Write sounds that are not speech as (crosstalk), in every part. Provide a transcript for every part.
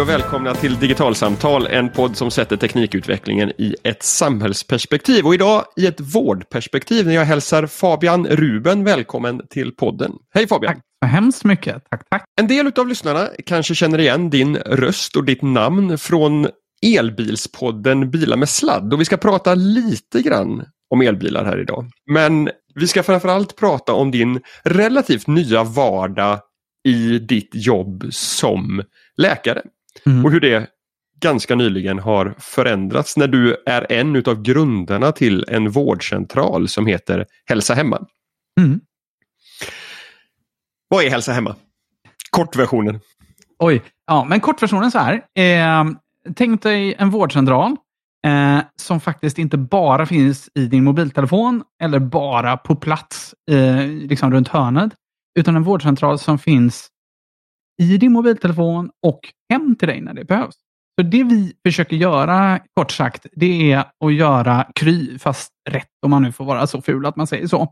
Hej och välkomna till Digitalsamtal, en podd som sätter teknikutvecklingen i ett samhällsperspektiv och idag i ett vårdperspektiv när jag hälsar Fabian Ruben välkommen till podden. Hej Fabian! Tack så hemskt mycket. Tack, tack. En del av lyssnarna kanske känner igen din röst och ditt namn från elbilspodden Bilar med sladd och vi ska prata lite grann om elbilar här idag. Men vi ska framförallt prata om din relativt nya vardag i ditt jobb som läkare. Mm. Och hur det ganska nyligen har förändrats när du är en utav grundarna till en vårdcentral som heter Hälsa Hemma. Mm. Vad är Hälsa Hemma? Kortversionen. Oj, ja, men kortversionen så här. Eh, tänk dig en vårdcentral eh, som faktiskt inte bara finns i din mobiltelefon eller bara på plats eh, liksom runt hörnet. Utan en vårdcentral som finns i din mobiltelefon och hem till dig när det behövs. Så det vi försöker göra, kort sagt, det är att göra Kry, fast rätt om man nu får vara så ful att man säger så.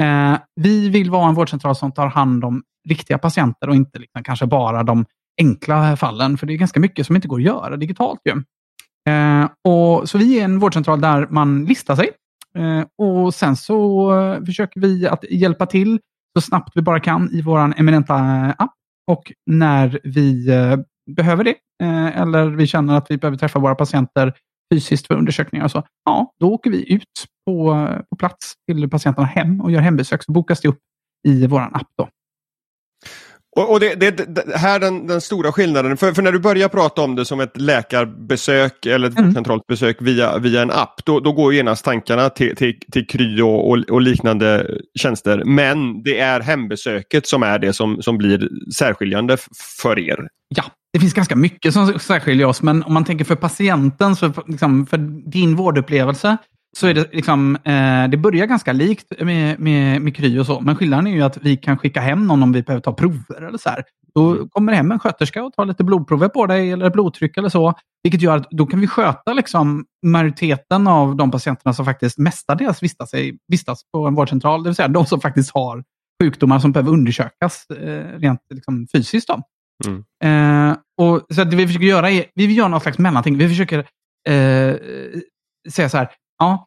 Eh, vi vill vara en vårdcentral som tar hand om riktiga patienter och inte liksom kanske bara de enkla fallen, för det är ganska mycket som inte går att göra digitalt. Ju. Eh, och, så vi är en vårdcentral där man listar sig eh, och sen så eh, försöker vi att hjälpa till så snabbt vi bara kan i vår eminenta app. Och när vi eh, behöver det, eh, eller vi känner att vi behöver träffa våra patienter fysiskt för undersökningar och så, ja, då åker vi ut på, eh, på plats till patienterna hem och gör hembesök. Så bokas det upp i vår app. Då. Och, och det, det, det, här den, den stora skillnaden, för, för, när du börjar prata om det som ett läkarbesök eller ett mm. centralt besök via, via en app, då, då går genast tankarna till, till, till Kry och, och, och, liknande tjänster. Men det är hembesöket som är det som, som blir särskiljande för er. Ja, det finns ganska mycket som särskiljer oss, men om man tänker för patienten, så liksom, för din vårdupplevelse, så är det liksom, eh, det börjar ganska likt med, med, med Kry och så, men skillnaden är ju att vi kan skicka hem någon om vi behöver ta prover eller så här. Då mm. kommer hem en sköterska och tar lite blodprover på dig eller blodtryck eller så, vilket gör att då kan vi sköta liksom majoriteten av de patienterna som faktiskt mestadels vistas, i, vistas på en vårdcentral, det vill säga de som faktiskt har sjukdomar som behöver undersökas eh, rent liksom, fysiskt. Mm. Eh, och så det vi försöker göra är, vi vill göra något slags mellanting. Vi försöker eh, säga så här, Ja.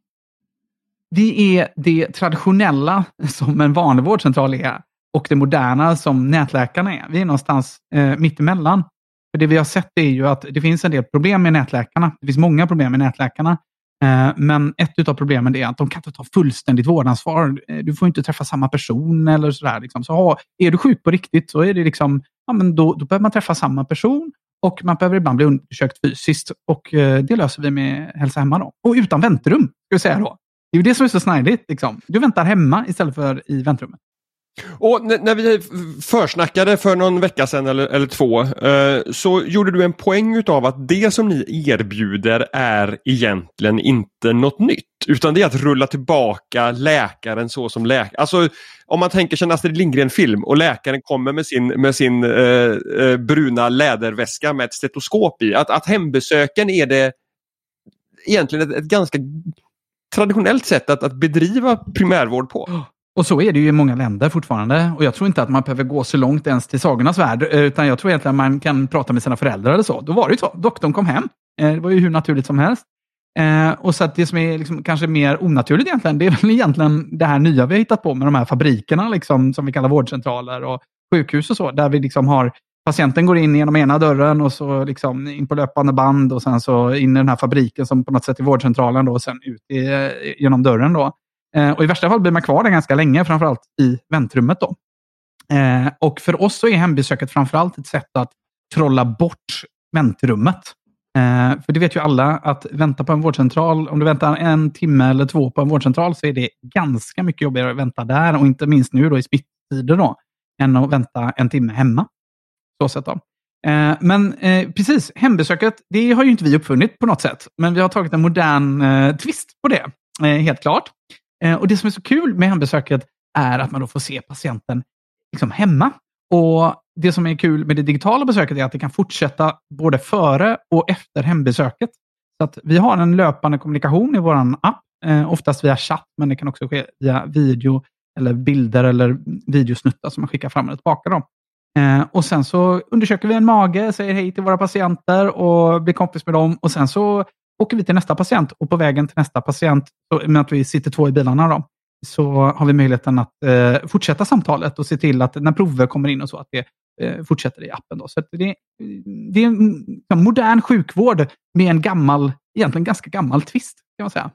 Det är det traditionella som en vanlig vårdcentral är och det moderna som nätläkarna är. Vi är någonstans eh, mittemellan. För det vi har sett är ju att det finns en del problem med nätläkarna. Det finns många problem med nätläkarna. Eh, men ett av problemen är att de kan inte ta fullständigt vårdansvar. Eh, du får inte träffa samma person eller sådär. Liksom. Så ha, är du sjuk på riktigt så är det liksom, ja, men då, då behöver man träffa samma person och man behöver ibland bli undersökt fysiskt. Och eh, det löser vi med Hälsa Hemma. Då. Och utan väntrum, ska vi säga då. Det är ju det som är så snajdigt. Liksom. Du väntar hemma istället för i väntrummet. Och när vi försnackade för någon vecka sedan eller, eller två eh, så gjorde du en poäng av att det som ni erbjuder är egentligen inte något nytt. Utan det är att rulla tillbaka läkaren så som läkare. Alltså om man tänker sig en Astrid Lindgren-film och läkaren kommer med sin, med sin eh, eh, bruna läderväska med ett stetoskop i. Att, att hembesöken är det egentligen ett, ett ganska traditionellt sätt att, att bedriva primärvård på. Och så är det ju i många länder fortfarande. Och jag tror inte att man behöver gå så långt ens till sagornas värld. Eh, utan jag tror egentligen att man kan prata med sina föräldrar eller så. Då var det ju så. Doktorn kom hem. Eh, det var ju hur naturligt som helst. Eh, och så att det som är liksom kanske mer onaturligt egentligen, det är väl (laughs) egentligen det här nya vi har hittat på med de här fabrikerna, liksom, som vi kallar vårdcentraler och sjukhus och så, där vi liksom har patienten går in genom ena dörren och så liksom in på löpande band och sen så in i den här fabriken som på något sätt är vårdcentralen då, och sen ut i, genom dörren. Då. Eh, och I värsta fall blir man kvar där ganska länge, framförallt i väntrummet. Då. Eh, och för oss så är hembesöket framförallt ett sätt att trolla bort väntrummet. Eh, för det vet ju alla att vänta på en vårdcentral, om du väntar en timme eller två på en vårdcentral så är det ganska mycket jobbigare att vänta där och inte minst nu då i smittider då, än att vänta en timme hemma. Så sätt då. Eh, men eh, precis, hembesöket, det har ju inte vi uppfunnit på något sätt, men vi har tagit en modern eh, twist på det, helt klart. Eh, och Det som är så kul med hembesöket är att man då får se patienten liksom hemma. Och Det som är kul med det digitala besöket är att det kan fortsätta både före och efter hembesöket. Så att Vi har en löpande kommunikation i vår app, eh, oftast via chatt, men det kan också ske via video eller bilder eller videosnuttar som man skickar fram och tillbaka. Då. Eh, och sen så undersöker vi en mage, säger hej till våra patienter och blir kompis med dem. Och sen så åker vi till nästa patient och på vägen till nästa patient, med att vi sitter två i bilarna, då, så har vi möjligheten att eh, fortsätta samtalet och se till att när prover kommer in och så, att det eh, fortsätter i appen. Då. Så det, det är en, en modern sjukvård med en gammal, egentligen ganska gammal twist, kan man säga.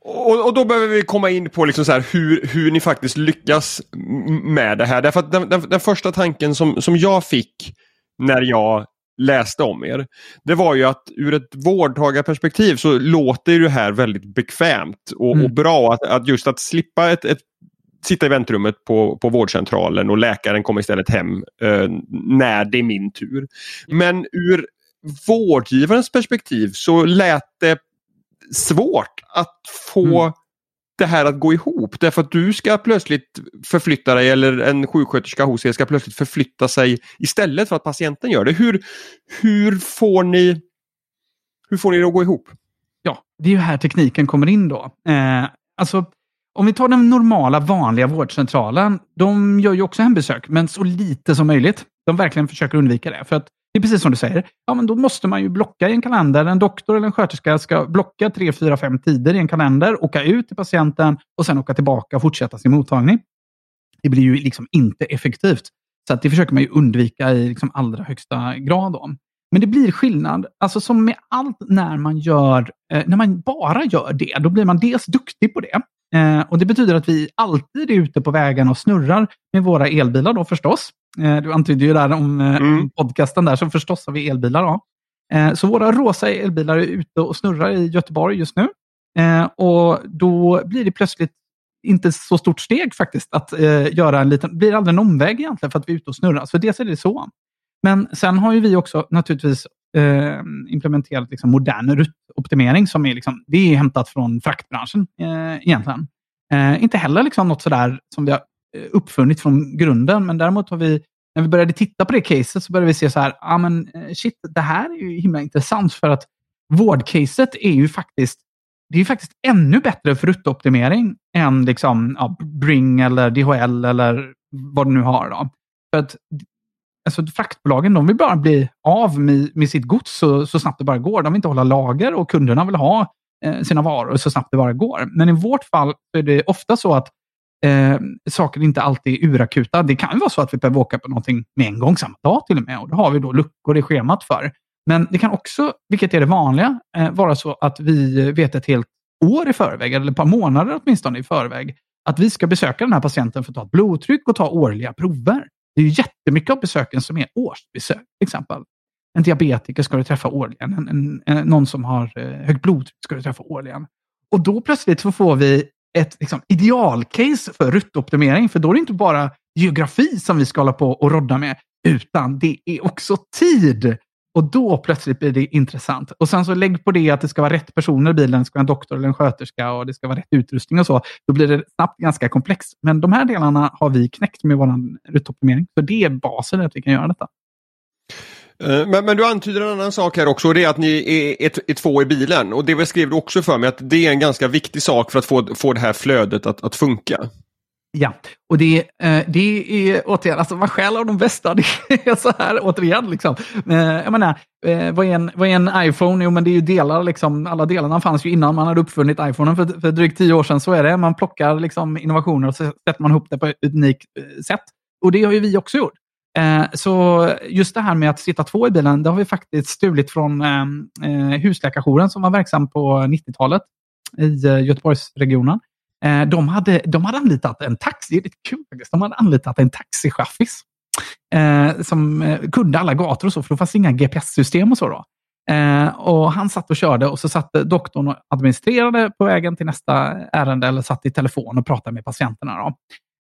Och, och, då behöver vi komma in på liksom så här hur, hur ni faktiskt lyckas med det här. Därför att den, den, den, första tanken som, som jag fick när jag läste om er, det var ju att ur ett vårdtagarperspektiv så låter det här väldigt bekvämt och, mm. och bra att, att, just att slippa ett, ett sitta i väntrummet på, på vårdcentralen och läkaren kommer istället hem eh, när det är min tur. Men ur vårdgivarens perspektiv så lät det svårt att få mm det här att gå ihop. Därför att du ska plötsligt förflytta dig eller en sjuksköterska hos er ska plötsligt förflytta sig istället för att patienten gör det. Hur, hur, får, ni, hur får ni det att gå ihop? Ja, det är ju här tekniken kommer in då. Eh, alltså, om vi tar den normala vanliga vårdcentralen. De gör ju också hembesök, men så lite som möjligt. De verkligen försöker undvika det. För att det är precis som du säger. Ja, men då måste man ju blocka i en kalender. En doktor eller en sköterska ska blocka tre, fyra, fem tider i en kalender, åka ut till patienten och sen åka tillbaka och fortsätta sin mottagning. Det blir ju liksom inte effektivt. Så att det försöker man ju undvika i liksom allra högsta grad. Då. Men det blir skillnad. Alltså som med allt när man, gör, eh, när man bara gör det, då blir man dels duktig på det. Eh, och Det betyder att vi alltid är ute på vägen och snurrar med våra elbilar då förstås. Eh, du antydde ju där om, eh, mm. podcasten där, så förstås har vi elbilar. Då. Eh, så våra rosa elbilar är ute och snurrar i Göteborg just nu. Och då blir det plötsligt inte så stort steg faktiskt att göra en liten, blir aldrig en omväg egentligen för att vi är ute och snurrar. Så dels är det så. Men sen har ju vi också naturligtvis eh, implementerat liksom modern rutoptimering som är, liksom, det är hämtat från fraktbranschen eh, egentligen. Eh, inte heller liksom något sådär som vi har Eh, uppfunnit från grunden. Men däremot har vi, när vi började titta på det caset så började vi se så här, ah, men eh, shit, det här är ju himla intressant för att vårdcaset är ju faktiskt det är faktiskt ännu bättre för ruttoptimering än liksom, ja, Bring eller DHL eller vad du nu har. Då. För att alltså, fraktbolagen de vill bara bli av med, med sitt gods så, så snabbt det bara går. De vill inte hålla lager och kunderna vill ha eh, sina varor så snabbt det bara går. Men i vårt fall är det ofta så att eh, saker inte alltid är urakuta. Det kan vara så att vi behöver åka på någonting med en gång, samma dag till och med. Och då har vi då luckor i schemat för. Men det kan också, vilket är det vanliga, eh, vara så att vi vet ett helt år i förväg, eller ett par månader åtminstone i förväg, att vi ska besöka den här patienten för att ta ett blodtryck och ta årliga prover. Det är jättemycket av besöken som är årsbesök, till exempel. En diabetiker ska du träffa årligen. En, en, en, någon som har eh, högt blodtryck ska du träffa årligen. Och då plötsligt så får vi ett liksom, idealcase för ruttoptimering. För då är det inte bara geografi som vi ska hålla på och rodda med, utan det är också tid. Och då plötsligt blir det intressant. Och sen så lägg på det att det ska vara rätt personer i bilen. Det ska vara en doktor eller en sköterska och det ska vara rätt utrustning och så. Då blir det snabbt ganska komplext. Men de här delarna har vi knäckt med vår ruttoptimering. Så det är basen att vi kan göra detta. Eh, men, men, du antyder en annan sak här också och det är att ni är, är, är två i bilen. Och det beskrev du också för mig att det är en ganska viktig sak för att få, få det här flödet att, att funka. Ja, och det, eh, det är återigen, alltså man stjäl av de bästa. (laughs) Det är så här återigen. Liksom. Eh, jag menar, vad är, en, vad är en iPhone? Jo, men det är ju delar. Liksom, alla delarna fanns ju innan man hade uppfunnit iPhonen för, för drygt tio år sedan. Så är det. Man plockar liksom, innovationer och så sätter man ihop det på ett unikt sätt. Och det har ju vi också gjort. Eh, så just det här med att sitta två i bilen, det har vi faktiskt stulit från eh, eh, husläkarjouren som var verksam på 90-talet i Göteborgsregionen. De hade, de hade anlitat en taxi, det är lite kul faktiskt. De hade anlitat en taxichaffis som kunde alla gator och så, för då fanns inga GPS-system och så. Då. Och Han satt och körde och så satt doktorn och administrerade på vägen till nästa ärende eller satt i telefon och pratade med patienterna. Då.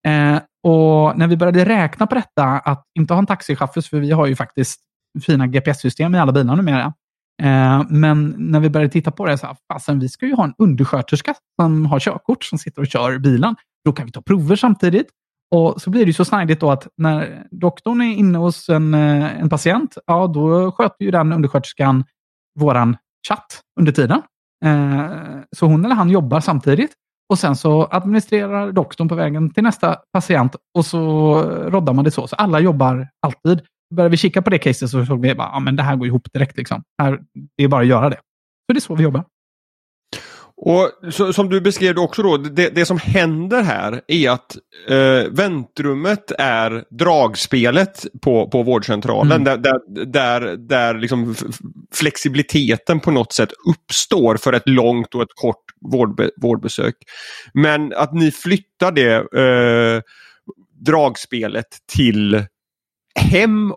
Eh, och när vi började räkna på detta, att inte ha en taxichaffis, för vi har ju faktiskt fina GPS-system i alla bilar numera. Eh, men när vi började titta på det, så här, fasen, vi ska ju ha en undersköterska som har körkort, som sitter och kör bilen. Då kan vi ta prover samtidigt. Och så blir det så snajdigt då att när doktorn är inne hos en, eh, en patient, ja då sköter ju den undersköterskan våran chatt under tiden. Eh, så hon eller han jobbar samtidigt. Och sen så administrerar doktorn på vägen till nästa patient och så roddar man det så. Så alla jobbar alltid. Började vi kika på det caset så såg vi att ja, det här går ihop direkt. Liksom. Här, det är bara att göra det. Så det är så vi jobbar. Och så, Som du beskrev också då, det, det som händer här är att eh, väntrummet är dragspelet på, på vårdcentralen mm. där, där, där, där liksom flexibiliteten på något sätt uppstår för ett långt och ett kort vårdbe, vårdbesök. Men att ni flyttar det eh, dragspelet till hem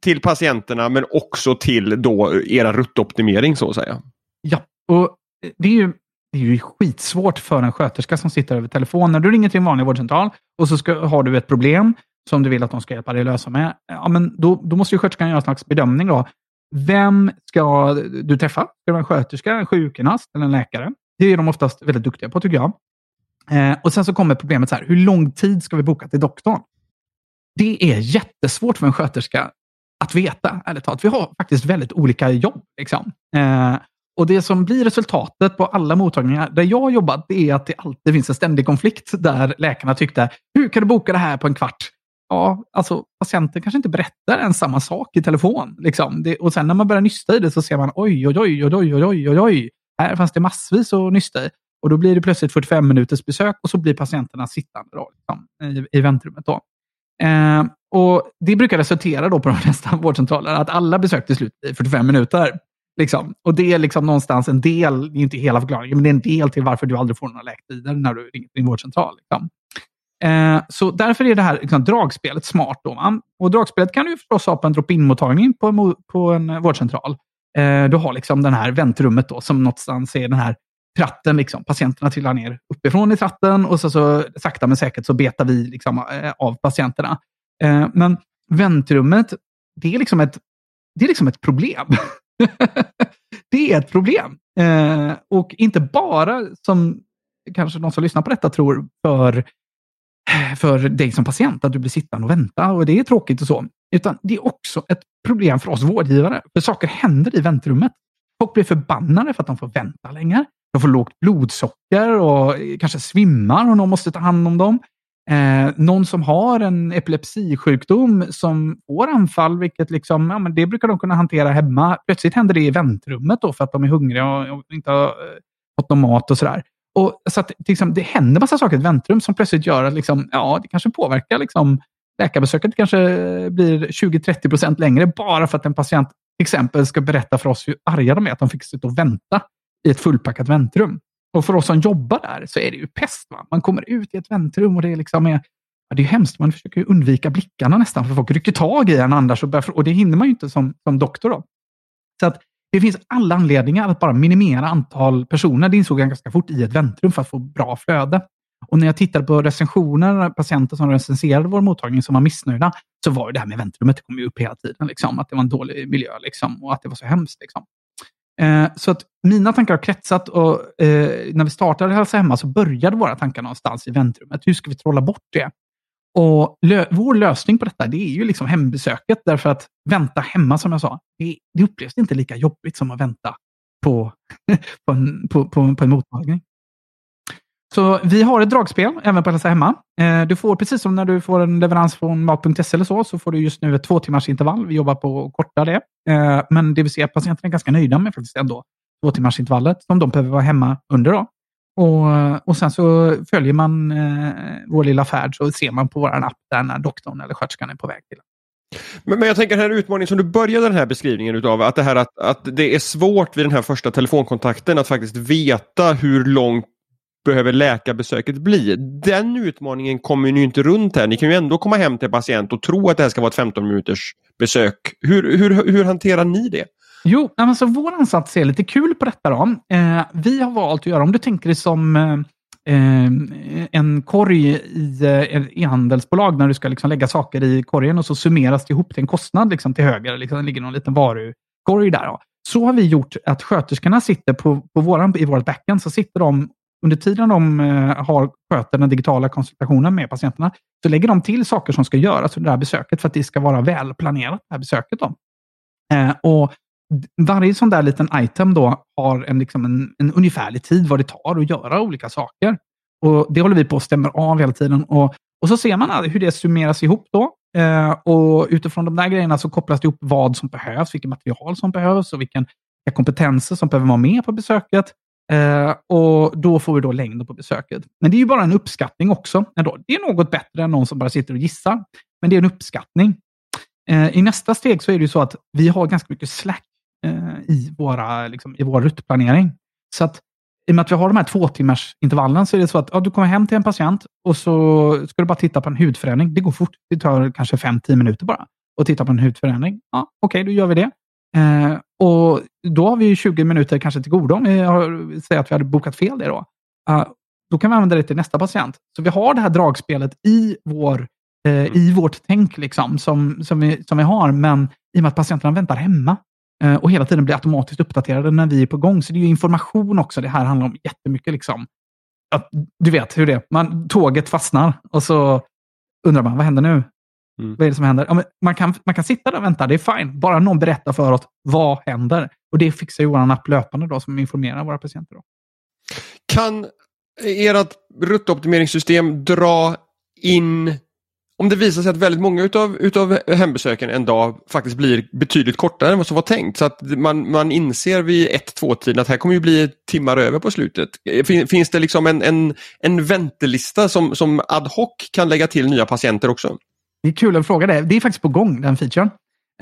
till patienterna men också till då era ruttoptimering så att säga. Ja, och det är ju det är ju skitsvårt för en sköterska som sitter över telefon. När du ringer till en vanlig vårdcentral och så ska, har du ett problem som du vill att de ska hjälpa dig lösa med. Ja, men då, då måste ju sköterskan göra en slags bedömning. Då. Vem ska du träffa? Ska det vara en sköterska, en sjukgymnast eller en läkare? Det är de oftast väldigt duktiga på tycker jag. Eh, och sen så kommer problemet så här, hur lång tid ska vi boka till doktorn? Det är jättesvårt för en sköterska att veta, ärligt talat. Vi har faktiskt väldigt olika jobb. Liksom. Eh, och Det som blir resultatet på alla mottagningar där jag har jobbat, det är att det alltid finns en ständig konflikt där läkarna tyckte, hur kan du boka det här på en kvart? Ja, alltså patienten kanske inte berättar ens samma sak i telefon. Liksom. Det, och sen när man börjar nysta i det så ser man, oj, oj, oj, oj, oj, oj, oj, oj. Här fanns det massvis att nysta i. Och då blir det plötsligt 45 minuters besök och så blir patienterna sittande då, liksom, i, i väntrummet. Då. Eh, och Det brukar resultera då på de flesta (laughs) vårdcentraler att alla besök till slut blir 45 minuter. Liksom. Och det är liksom någonstans en del, det är inte hela förklaringen, men det är en del till varför du aldrig får några läktider när du ringer din vårdcentral. Liksom. Eh, så därför är det här liksom, dragspelet smart. Då, man. Och dragspelet kan du förstås ha på en drop-in-mottagning på, på en eh, vårdcentral. Eh, du har liksom den här väntrummet då, som någonstans är den här tratten. Liksom. Patienterna trillar ner uppifrån i tratten och så, så sakta men säkert så betar vi liksom, eh, av patienterna. Eh, men väntrummet, det är liksom ett, det är liksom ett problem. (laughs) det är ett problem. Och inte bara, som kanske de som lyssnar på detta tror, för, för dig som patient, att du blir sittande och vänta och det är tråkigt och så. Utan det är också ett problem för oss vårdgivare. För saker händer i väntrummet. Folk blir förbannade för att de får vänta länge. De får lågt blodsocker och kanske svimmar och någon måste ta hand om dem. Eh, någon som har en epilepsisjukdom som får anfall, vilket liksom, ja, men det brukar de kunna hantera hemma. Plötsligt händer det i väntrummet då för att de är hungriga och, inte har eh, fått någon mat och sådär. Och, så att, liksom, det händer massa saker i ett väntrum som plötsligt gör att liksom, ja, det kanske påverkar liksom, läkarbesöket kanske blir 20-30 procent längre bara för att en patient till exempel ska berätta för oss hur arga de är att de fick sitta och vänta i ett fullpackat väntrum. Och för oss som jobbar där så är det ju pest. Va? Man kommer ut i ett väntrum och det är liksom är, ja, det är hemskt. Man försöker undvika blickarna nästan för folk rycker tag i en annars. Och, börjar, och det hinner man ju inte som, som doktor. Då. Så att det finns alla anledningar att bara minimera antal personer. Det insåg jag ganska fort i ett väntrum för att få bra flöde. Och när jag tittade på recensioner, patienter som recenserade vår mottagning som var missnöjda, så var det här med väntrummet, det kom ju upp hela tiden. Liksom, att det var en dålig miljö liksom, och att det var så hemskt. Liksom. Eh, så att mina tankar har kretsat och eh, när vi startade Hälsa Hemma så började våra tankar någonstans i väntrummet. Hur ska vi trolla bort det? Och lö vår lösning på detta det är ju liksom hembesöket. Därför att vänta hemma, som jag sa, det, det upplevs inte lika jobbigt som att vänta på, (laughs) på, en, på, på, på en mottagning. Så vi har ett dragspel även på Hälsa Hemma. Eh, du får, precis som när du får en leverans från mat.se eller så, så får du just nu ett två timmars intervall. Vi jobbar på att korta det. Eh, men det vill säga att patienterna är ganska nöjda med faktiskt ändå två timmars intervallet som de behöver vara hemma under. Då. Och, och sen så följer man eh, vår lilla färd så ser man på vår app där när doktorn eller sköterskan är på väg till. Men, men jag tänker den här utmaningen som du började den här beskrivningen utav, att det här att, att det är svårt vid den här första telefonkontakten att faktiskt veta hur långt behöver läkarbesöket bli? Den utmaningen kommer ni inte runt här. Ni kan ju ändå komma hem till patient och tro att det här ska vara ett 15 minuters besök. Hur, hur, hur hanterar ni det? Jo, alltså vår ansats är lite kul på detta. Då. Eh, vi har valt att göra, om du tänker dig som eh, eh en korg i eh, e-handelsbolag när du ska liksom lägga saker i korgen och så summeras det ihop till en kostnad liksom till höger. Liksom, det ligger någon liten varukorg där. Då. Så har vi gjort att sköterskorna sitter på, på våran, i vårt backend så sitter de under tiden de eh, har, sköter den digitala konsultationen med patienterna, så lägger de till saker som ska göras under det här besöket för att det ska vara välplanerat, det här besöket. Då. Eh, och varje sån där liten item då har en, liksom en, en ungefärlig tid vad det tar att göra olika saker. Och Det håller vi på att stämma av hela tiden. Och, och så ser man hur det summeras ihop då. Eh, och utifrån de där grejerna så kopplas det ihop vad som behövs, vilket material som behövs och vilken, vilka kompetenser som behöver vara med på besöket. Eh, och Då får vi då längden på besöket. Men det är ju bara en uppskattning också. Ändå. Det är något bättre än någon som bara sitter och gissar. Men det är en uppskattning. Eh, I nästa steg så är det ju så att vi har ganska mycket slack eh, i, våra, liksom, i vår ruttplanering. Så att i och med att vi har de här två timmars intervallen så är det så att ja, du kommer hem till en patient och så ska du bara titta på en hudförändring. Det går fort. Det tar kanske 5-10 minuter bara att titta på en hudförändring. Ja, Okej, okay, då gör vi det. Eh, och Då har vi 20 minuter kanske till godo om vi har, säger att vi hade bokat fel det då. Uh, då kan vi använda det till nästa patient. Så vi har det här dragspelet i, vår, eh, mm. i vårt tänk liksom, som, som, vi, som vi har, men i och med att patienterna väntar hemma Eh, och hela tiden blir automatiskt uppdaterade när vi är på gång. Så det är information också det här handlar om jättemycket. Liksom. Att, du vet hur det är. Man, tåget fastnar och så undrar man, vad händer nu? Mm. Vad är det som händer? Ja, man, kan, man kan sitta där och vänta, det är fine. Bara någon berättar för oss, vad händer? Och det fixar ju vår app löpande då, som informerar våra patienter. Då. Kan ert ruttoptimeringssystem dra in om det visar sig att väldigt många utav, utav hembesöken en dag faktiskt blir betydligt kortare än vad som var tänkt. Så att man, man inser vid 1-2-tiden att här kommer ju bli timmar över på slutet. Finns det liksom en, en, en väntelista som, som ad hoc kan lägga till nya patienter också? Det är kul att fråga det. Det är faktiskt på gång, den featuren.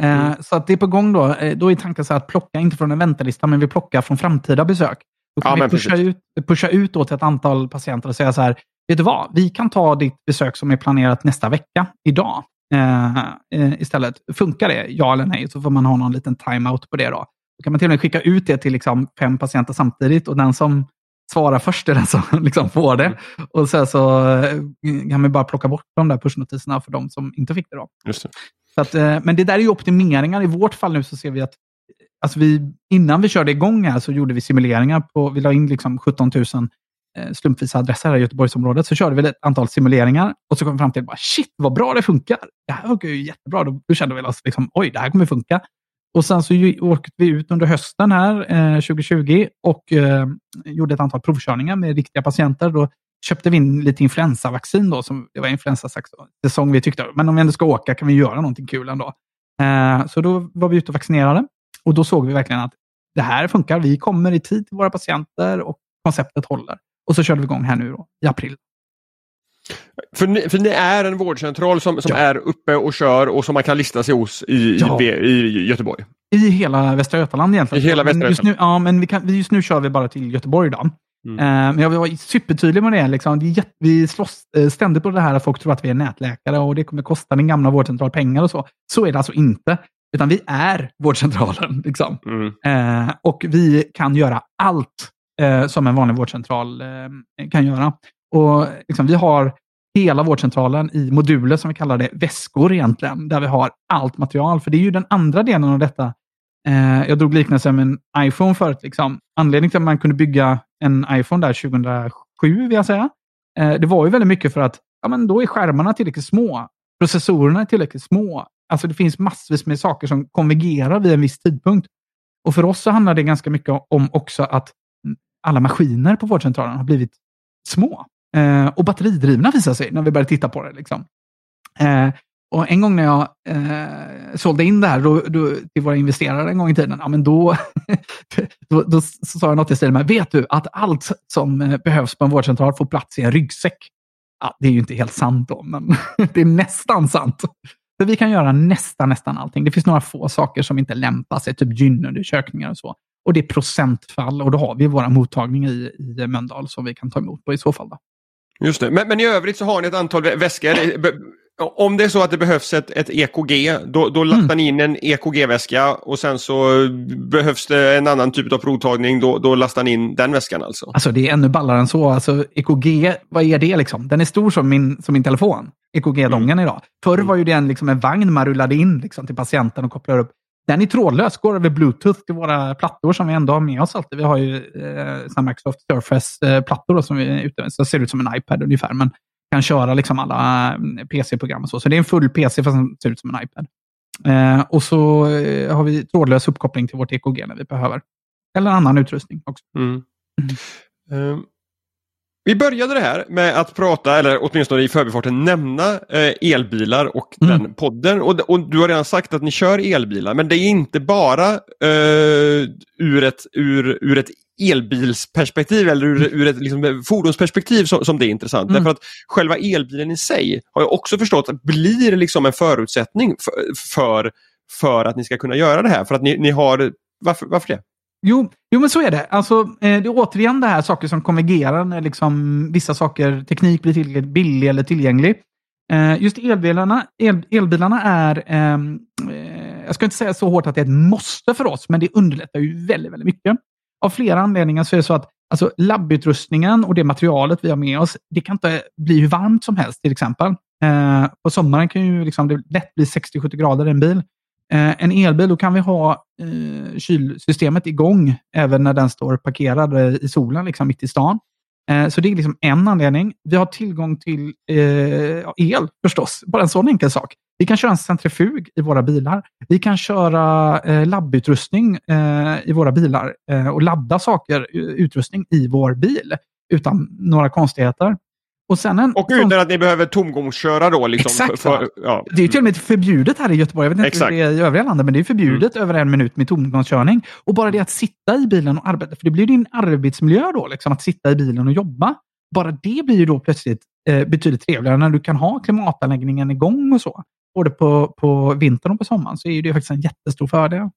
Eh, mm. Så att det är på gång då. Eh, då är tanken så att plocka, inte från en väntelista, men vi plockar från framtida besök. Då kan ja, vi pusha ut, pusha ut då till ett antal patienter och säga så här, vet du vad, vi kan ta ditt besök som är planerat nästa vecka, idag. Eh, eh, istället. Funkar det? Ja eller nej? Så får man ha någon liten timeout på det. Då. Då kan man till och med skicka ut det till liksom fem patienter samtidigt och den som svarar först är den som (laughs) liksom får det. Och sen så eh, kan man bara plocka bort de där pushnotiserna för de som inte fick det. Då. Just det. Så att, eh, men det där är ju optimeringar. I vårt fall nu så ser vi att alltså vi, innan vi körde igång här så gjorde vi simuleringar. på Vi la in liksom 17 000 Eh, slumpvisa adresser här i Göteborgsområdet, så körde vi ett antal simuleringar och så kom vi fram till att shit vad bra det funkar. Det här funkar ju jättebra. Då, då kände vi oss liksom, oj, det här kommer funka. Och sen så åkte vi ut under hösten här eh, 2020 och eh, gjorde ett antal provkörningar med riktiga patienter. Då köpte vi in lite influensavaccin då, som det var influensasäsong vi tyckte, men om vi ändå ska åka kan vi göra någonting kul ändå. Eh, så då var vi ute och vaccinerade och då såg vi verkligen att det här funkar. Vi kommer i tid till våra patienter och konceptet håller. Och så körde vi igång här nu då, i april. För ni, för ni är en vårdcentral som, som ja. är uppe och kör och som man kan lista sig hos i, ja. i, i, Göteborg? I hela Västra Götaland egentligen. I hela Västra men just nu, ja, men vi kan, just nu kör vi bara till Göteborg. Då. Mm. Uh, men jag vill vara supertydlig med det. Liksom. vi slåss uh, ständigt på det här att folk tror att vi är nätläkare och det kommer kosta den gamla vårdcentralen pengar och så. Så är det alltså inte. Utan vi är vårdcentralen. (laughs) Liksom. Mm. Uh, och vi kan göra allt eh, som en vanlig vårdcentral eh, kan göra. Och liksom, Vi har hela vårdcentralen i moduler, som vi kallar det, väskor egentligen, där vi har allt material. För det är ju den andra delen av detta. Eh, jag drog liknelsen med en iPhone förut. Liksom. Anledningen till att man kunde bygga en iPhone där 2007, vill jag säga, eh, det var ju väldigt mycket för att ja, men då är skärmarna tillräckligt små. Processorerna är tillräckligt små. Alltså det finns massvis med saker som konvergerar vid en viss tidpunkt. Och för oss så handlar det ganska mycket om också att alla maskiner på vårdcentralen har blivit små. Eh, och batteridrivna visar sig när vi började titta på det. Liksom. Eh, och En gång när jag eh, sålde in det här då, då, till våra investerare en gång i tiden, ja, men då, (laughs) då, då sa jag något i stil med, vet du att allt som eh, behövs på en vårdcentral får plats i en ryggsäck? Ja, det är ju inte helt sant då, men (laughs) det är nästan sant. För vi kan göra nästan, nästan allting. Det finns några få saker som inte lämpar sig, typ gynundersökningar och så. Och det är procentfall och då har vi våra mottagningar i, i Mölndal som vi kan ta emot på i så fall. Då. Just det, men, men i övrigt så har ni ett antal väskor. Om det är så att det behövs ett, ett EKG, då, då lattar mm. ni in en EKG-väska och sen så behövs det en annan typ av provtagning, då, då lastar ni in den väskan alltså? Alltså det är ännu ballare än så. Alltså, EKG, vad är det liksom? Den är stor som min, som min telefon, EKG-dongen mm. idag. Förr mm. var ju det en, liksom en vagn man rullade in liksom, till patienten och kopplade upp den är trådlös, går över bluetooth till våra plattor som vi ändå har med oss alltid. Vi har ju eh, Microsoft Surface-plattor som vi ute så ser ut som en iPad ungefär, men kan köra liksom alla eh, PC-program och så. Så det är en full PC fast den ser ut som en iPad. Eh, och så eh, har vi trådlös uppkoppling till vårt EKG när vi behöver. Eller annan utrustning också. Mm. Mm. Um, Vi började det här med att prata, eller åtminstone i förbifarten nämna eh, elbilar och Mm. den podden. Och, och du har redan sagt att ni kör elbilar, men det är inte bara eh, ur, ett, ur, ur ett elbilsperspektiv eller ur, ur ett liksom, fordonsperspektiv som, som det är intressant. Mm. Därför att själva elbilen i sig har jag också förstått att blir liksom en förutsättning för, för, för att ni ska kunna göra det här. För att ni, ni har, varför, varför det? Jo, jo, men så är det. Alltså, eh, det är återigen det här saker som konvergerar när liksom vissa saker, teknik blir tillräckligt billig eller tillgänglig. Eh, just elbilarna, el, elbilarna är, ehm, eh, jag ska inte säga så hårt att det är ett måste för oss, men det underlättar ju väldigt, väldigt mycket. Av flera anledningar så är det så att alltså, labbutrustningen och det materialet vi har med oss, det kan inte bli hur varmt som helst till exempel. Eh, på sommaren kan ju liksom, det lätt bli 60-70 grader i en bil. Eh, en elbil, då kan vi ha eh, kylsystemet igång även när den står parkerad eh, i solen liksom, mitt i stan. Eh, så det är liksom en anledning. Vi har tillgång till eh, el förstås. Bara en sån enkel sak. Vi kan köra en centrifug i våra bilar. Vi kan köra eh, labbutrustning eh, i våra bilar eh, och ladda saker, eh, utrustning i vår bil utan några konstigheter. Och sen en, Och utan att ni behöver tomgångsköra då? Liksom, Exakt, för, ja. det är till och med förbjudet här i Göteborg. Jag vet inte Exakt. hur det är i övriga landet, men det är förbjudet över en minut med tomgångskörning. Och bara det att sitta i bilen och arbeta, för det blir din arbetsmiljö då, liksom, att sitta i bilen och jobba. Bara det blir ju då plötsligt eh, betydligt trevligare när du kan ha klimatanläggningen igång och så. Både på, på vintern och på sommaren så är det faktiskt en jättestor fördel.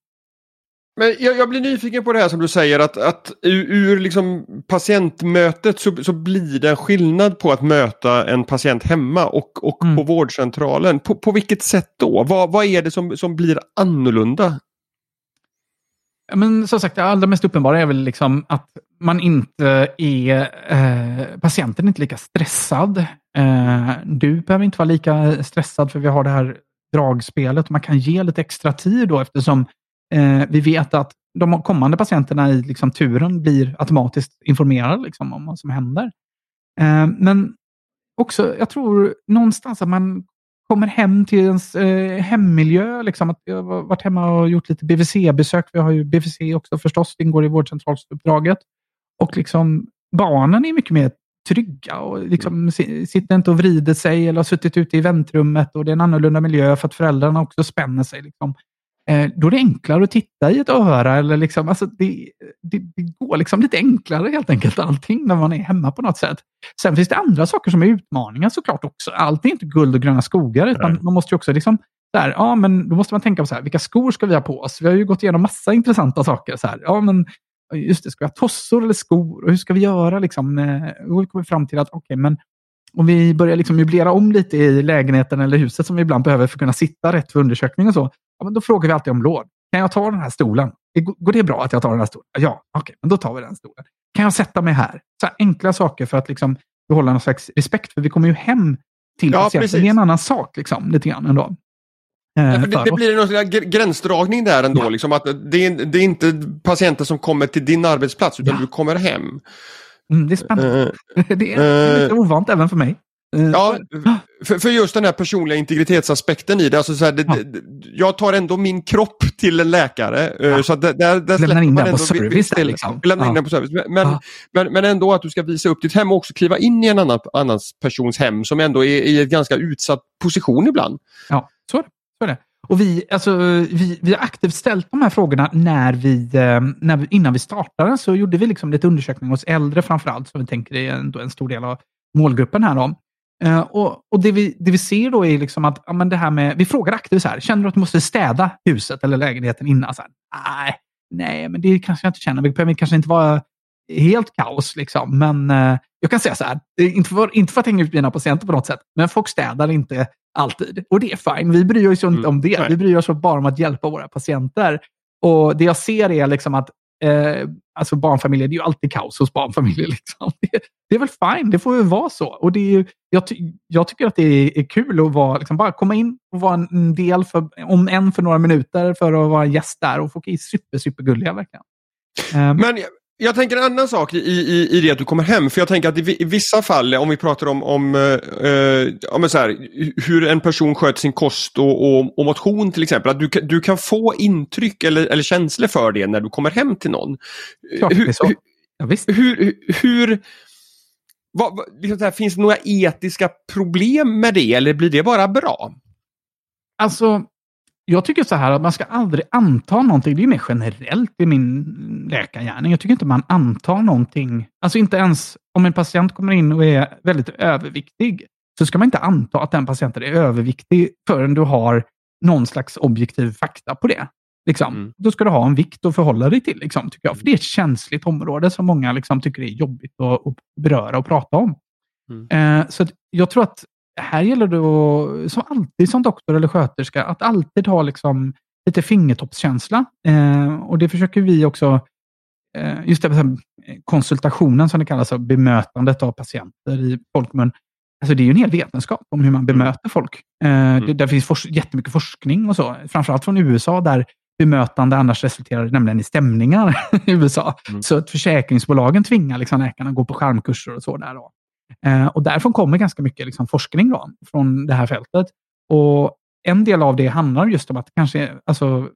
Men jag, jag blir nyfiken på det här som du säger att, att ur, ur liksom patientmötet så, så blir det en skillnad på att möta en patient hemma och, och Mm. på vårdcentralen. På, på vilket sätt då? Vad, vad är det som, som blir annorlunda? Men som sagt, det allra mest uppenbara är väl liksom att man inte är... Eh, patienten är inte lika stressad. Eh, du behöver inte vara lika stressad för vi har det här dragspelet. Man kan ge lite extra tid då eftersom eh, vi vet att de kommande patienterna i liksom, turen blir automatiskt informerade liksom, om vad som händer. Eh, men också, jag tror någonstans att man kommer hem till ens eh, hemmiljö. Liksom, att jag har varit hemma och gjort lite BVC-besök. Vi har ju BVC också förstås, det ingår i vårdcentralsuppdraget. Och liksom, barnen är mycket mer trygga och liksom, si- sitter inte och vrider sig eller har suttit ute i väntrummet och det är en annorlunda miljö för att föräldrarna också spänner sig. Liksom. Eh, då är det enklare att titta i ett öra. Eller liksom, alltså det, det, det går liksom lite enklare helt enkelt allting när man är hemma på något sätt. Sen finns det andra saker som är utmaningar såklart också. Allt är inte guld och gröna skogar. Utan Nej. man måste ju också liksom, där, ja, men då måste man tänka på så här, vilka skor ska vi ha på oss? Vi har ju gått igenom massa intressanta saker. Så här, ja, men just det, ska vi ha tossor eller skor? Och hur ska vi göra? Liksom? Eh, Och vi kommer fram till att okej, men om vi börjar liksom möblera om lite i lägenheten eller huset som vi ibland behöver för att kunna sitta rätt för undersökning och så. Ja, men då frågar vi alltid om låd. Kan jag ta den här stolen? Går det bra att jag tar den här stolen? Ja, okej, men då tar vi den stolen. Kan jag sätta mig här? Så här enkla saker för att liksom behålla någon slags respekt. För vi kommer ju hem till Ja, patienten. precis. Det är en annan sak, liksom, lite grann ändå. Eh, Ja, för det, det blir någon slags gr- gränsdragning där ändå. Ja. Liksom, att det, är, det är inte patienter som kommer till din arbetsplats utan Ja. du kommer hem. Mm, det är spännande. Eh, (laughs) det är eh, lite ovant även för mig. Eh, Ja, för, för just den här personliga integritetsaspekten i det. Alltså så här, det, Ja. det jag tar ändå min kropp till en läkare. eh, Ja. Så där, där, där Lämnar in man den på service där, liksom. Lämnar in Ja. den på service. Men, Ja. men, men ändå att du ska visa upp ditt hem och också kliva in i en annan annans persons hem som ändå är i en ganska utsatt position ibland. Ja, så är det. Så är det. Och vi, alltså, vi, vi har aktivt ställt de här frågorna när vi, eh, när vi, innan vi startade. Så gjorde vi liksom lite undersökningar hos äldre framförallt, som vi tänker är ändå en stor del av målgruppen här. Då. Eh, och och det, vi, det vi ser då är liksom att ja, men det här med, vi frågar aktivt så här, känner du att du måste städa huset eller lägenheten innan? Så här, nej, nej, men det kanske jag inte känner. Det behöver kanske inte vara helt kaos. Liksom. Men eh, jag kan säga så här, inte för, inte för att hänga ut mina patienter på något sätt, men folk städar inte alltid. Och det är fine. Vi bryr oss ju inte Mm, om det. nej. Vi bryr oss bara om att hjälpa våra patienter. Och det jag ser är liksom att eh, alltså barnfamiljer, det är ju alltid kaos hos barnfamiljer. (laughs) Liksom. Det, det är väl fine, det får ju vara så. Och det är, ju- jag, ty, jag tycker att det är, är kul att vara, liksom, bara komma in och vara en- del, för, om än för några minuter, för att vara gäst där. Och folk är super, supergulliga verkligen. Eh, Men jag, tänker en annan sak i, i, i det att du kommer hem. För jag tänker att i, vi- i vissa fall, om vi pratar om, om, eh, men så här, hur en person sköter sin kost och, och, och motion till exempel. Att du, kan- du kan få intryck eller, eller känslor för det när du kommer hem till någon. Klart hur, så. hur, ja, visst. hur, hur, vad, vad, liksom här, finns det några etiska problem med det eller blir det bara bra? Alltså, jag tycker så här att man ska aldrig anta någonting. Det är mer generellt i min läkargärning. Jag tycker inte man antar någonting. Alltså inte ens om en patient kommer in och är väldigt överviktig så ska man inte anta att den patienten är överviktig förrän du har någon slags objektiv fakta på det. Liksom. Mm. Då ska du ha en vikt att förhålla dig till, liksom, tycker jag. För det är ett känsligt område som många liksom, tycker är jobbigt att, att beröra och prata om. Mm. Eh, så jag tror att här gäller det att, som alltid som doktor eller sköterska, att alltid ha liksom, lite fingertoppskänsla. Eh, och det försöker vi också, eh, just det, konsultationen som det kallas, bemötandet av patienter i folkmun. Alltså det är ju en hel vetenskap om hur man mm. bemöter folk. Eh, mm. det, där finns fors jättemycket forskning och så, framförallt från USA där bemötande annars resulterar nämligen i stämningar (laughs) i USA. Mm. Så att försäkringsbolagen tvingar liksom läkarna att gå på skärmkurser och så där. Då. Eh, och därifrån kommer ganska mycket liksom forskning då, från det här fältet. Och en del av det handlar just om att kanske alltså,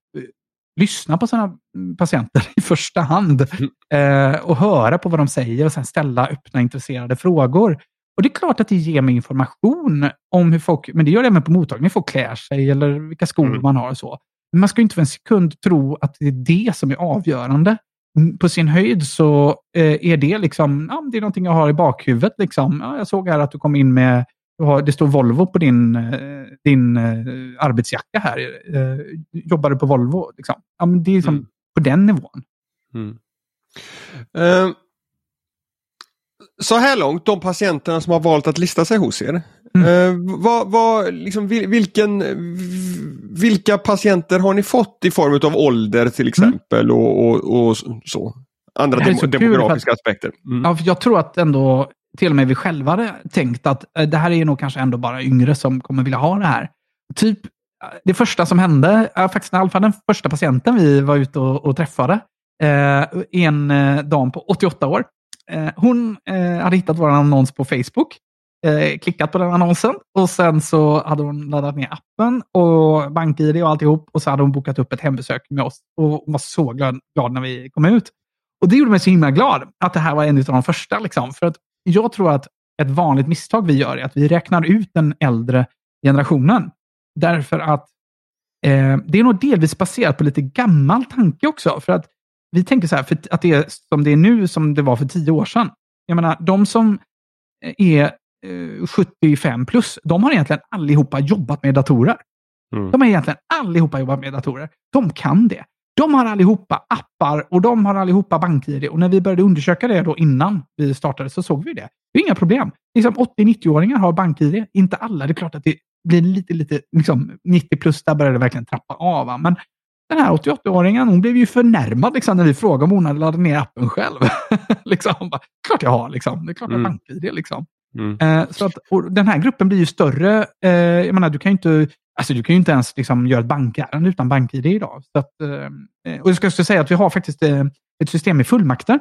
lyssna på sina patienter (laughs) i första hand mm. eh, och höra på vad de säger och sen ställa öppna intresserade frågor. Och det är klart att det ger mig information om hur folk, men det gör det även på mottagningen, folk klär sig eller vilka skor mm. man har och så. Men man ska inte för en sekund tro att det är det som är avgörande. Mm, på sin höjd så eh, är det liksom, ja, det är någonting jag har i bakhuvudet. Liksom. Ja, jag såg här att du kom in med, har, det står Volvo på din, eh, din eh, arbetsjacka här. Jobbar du på Volvo? Liksom. Ja, men det är liksom mm. på den nivån. Mm. Uh, så här långt, de patienterna som har valt att lista sig hos er. Mm. Uh, vad, vad, liksom, vilken, vilka patienter har ni fått i form av ålder till exempel mm. och, och, och, så? Andra dem, så demografiska att, aspekter. Mm. Ja, för jag tror att ändå till och med vi själva hade tänkt att uh, det här är nog kanske ändå bara yngre som kommer vilja ha det här. Typ det första som hände, faktiskt i alla fall den första patienten vi var ute och, och träffade, en dam på 88 år Eh, hon eh, hade hittat vår annons på Facebook, eh, klickat på den annonsen och sen så hade hon laddat ner appen och BankID och alltihop och så hade hon bokat upp ett hembesök med oss och hon var så glad, glad när vi kom ut. Och det gjorde mig så himla glad att det här var en av de första. Liksom. För att jag tror att ett vanligt misstag vi gör är att vi räknar ut den äldre generationen. Därför att eh, det är nog delvis baserat på lite gammal tanke också. För att vi tänker så här, för att det är som det är nu som det var för tio år sedan. Jag menar, de som eh, är 75 plus, de har egentligen allihopa jobbat med datorer. Mm. De har egentligen allihopa jobbat med datorer. De kan det. De har allihopa appar och de har allihopa bank-id. Och när vi började undersöka det då innan vi startade så såg vi det. Det är inga problem. Liksom 80-90-åringar har bank-id. Inte alla. Det är klart att det blir lite, lite, liksom 90 plus, där börjar det verkligen trappa av. Men den här 88-åringen, hon blev ju förnärmad liksom, när vi frågade om hon hade laddat ner appen själv. (laughs) liksom, bara, klart jag har, liksom. det är klart jag har mm. bank-id. Liksom. Mm. Eh, så att, den här gruppen blir ju större. Eh, jag menar, du kan ju inte, alltså, du kan inte ens liksom, göra ett bankärende utan bank-id idag. Så att, eh, och jag ska, ska säga att vi har faktiskt ett system med fullmakter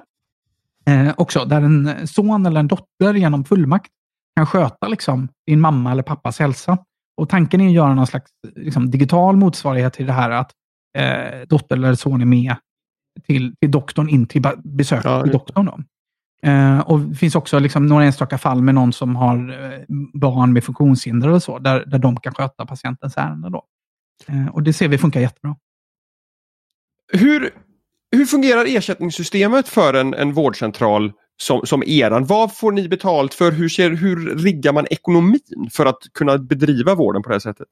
också, där en son eller en dotter genom fullmakt kan sköta liksom, din mamma eller pappas hälsa. Och tanken är att göra någon slags liksom, digital motsvarighet till det här att eh, dotter eller son är med till, till doktorn in till besök ja, till doktorn. Då. Eh, och det finns också liksom några enstaka fall med någon som har eh, barn med funktionshinder och så, där, där de kan sköta patientens ärende. Då. Eh, och det ser vi funkar jättebra. Hur, hur fungerar ersättningssystemet för en, en vårdcentral som, som eran? Vad får ni betalt för? Hur, ser, hur riggar man ekonomin för att kunna bedriva vården på det här sättet?